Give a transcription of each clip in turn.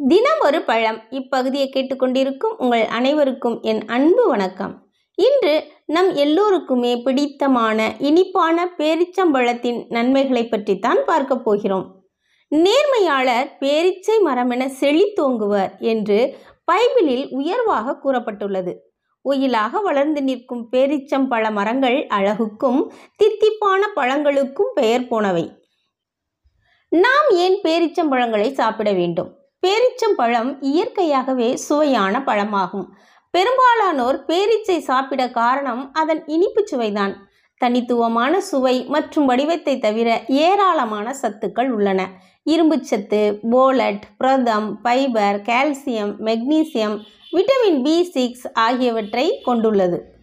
தினம் ஒரு பழம் இப்பகுதியை கேட்டுக்கொண்டிருக்கும் உங்கள் அனைவருக்கும் என் அன்பு வணக்கம். இன்று நம் எல்லோருக்குமே பிடித்தமான இனிப்பான பேரிச்சம்பழத்தின் நன்மைகளை பற்றித்தான் பார்க்க போகிறோம். நேர்மையாளர் பேரிச்சை மரமென செழித்தோங்குவர் என்று பைபிளில் உயர்வாக கூறப்பட்டுள்ளது. ஒயிலாக வளர்ந்து நிற்கும் பேரிச்சம்பழ மரங்கள் அழகுக்கும் தித்திப்பான பழங்களுக்கும் பெயர் போனவை. நாம் ஏன் பேரிச்சம்பழங்களை சாப்பிட வேண்டும்? பேரிச்சம்பழம் இயற்கையாகவே சுவையான பழமாகும். பெரும்பாலானோர் பேரீச்சை சாப்பிட காரணம் அதன் இனிப்பு சுவைதான். தனித்துவமான சுவை மற்றும் வடிவத்தை தவிர ஏராளமான சத்துக்கள் உள்ளன. இரும்புச்சத்து போலட் புரதம் fibre calcium magnesium vitamin B six ஆகியவற்றை கொண்டுள்ளது.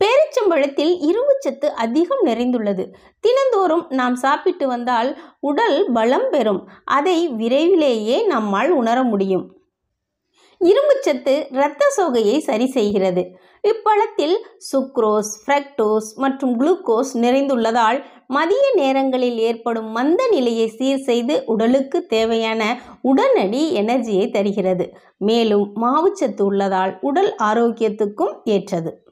பேரிச்சம்பழத்தில் இரும்புச்சத்து அதிகம் நிறைந்துள்ளது. தினந்தோறும் நாம் சாப்பிட்டு வந்தால் உடல் பலம் பெறும். அதை விரைவிலேயே நம்மால் உணர முடியும். இரும்புச்சத்து இரத்த சோகையை சரி செய்கிறது. இப்பழத்தில் சுக்ரோஸ் ஃப்ரக்டோஸ் மற்றும் குளுக்கோஸ் நிறைந்துள்ளதால் மதிய நேரங்களில் ஏற்படும் மந்த நிலையை சீர் செய்து உடலுக்கு தேவையான உடனடி எனர்ஜியை தருகிறது. மேலும் மாவுச்சத்து உள்ளதால் உடல் ஆரோக்கியத்துக்கும் ஏற்றது.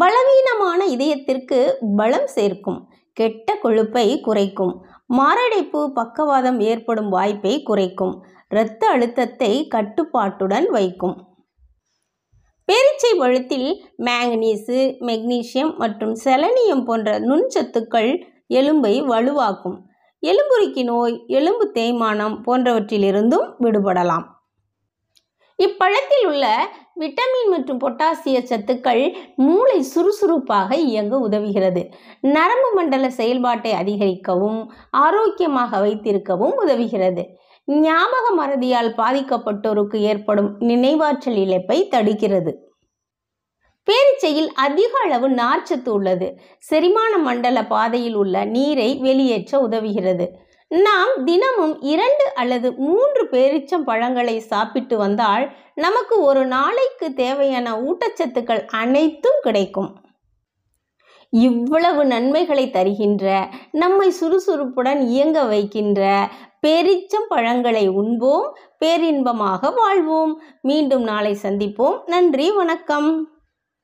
பலவீனமான இதயத்திற்கு பலம் சேர்க்கும் கெட்ட கொழுப்பை குறைக்கும் மாரடைப்பு பக்கவாதம் ஏற்படும் வாய்ப்பை குறைக்கும் இரத்த அழுத்தத்தை கட்டுப்பாட்டுடன் வைக்கும். பேரிச்சை பழத்தில் மேங்கனீஸு மெக்னீசியம் மற்றும் செலனியம் போன்ற நுண்சத்துக்கள் எலும்பை வலுவாக்கும். எலும்புருக்கி நோய் எலும்பு தேய்மானம் போன்றவற்றிலிருந்தும் விடுபடலாம். இப்பழத்தில் உள்ள விட்டமின் மற்றும் பொட்டாசிய சத்துக்கள் மூளை சுறுசுறுப்பாக இயங்க உதவுகிறது. நரம்பு மண்டல செயல்பாட்டை அதிகரிக்கவும் ஆரோக்கியமாக வைத்திருக்கவும் உதவுகிறது. ஞாபக மறதியால் பாதிக்கப்பட்டோருக்கு ஏற்படும் நினைவாற்றல் இழப்பை தடுக்கிறது. பேரிச்சையில் அதிக அளவு நார்ச்சத்து உள்ளது. செரிமான மண்டல பாதையில் உள்ள நீரை வெளியேற்ற உதவுகிறது. நாம் தினமும் இரண்டு அல்லது மூன்று பேரிச்சம் பழங்களை சாப்பிட்டு வந்தால் நமக்கு ஒரு நாளைக்கு தேவையான ஊட்டச்சத்துக்கள் அனைத்தும் கிடைக்கும். இவ்வளவு நன்மைகளை தருகின்ற நம்மை சுறுசுறுப்புடன் இயங்க வைக்கின்ற பேரிச்சம் பழங்களை உண்போம் பேரின்பமாக வாழ்வோம். மீண்டும் நாளை சந்திப்போம். நன்றி வணக்கம்.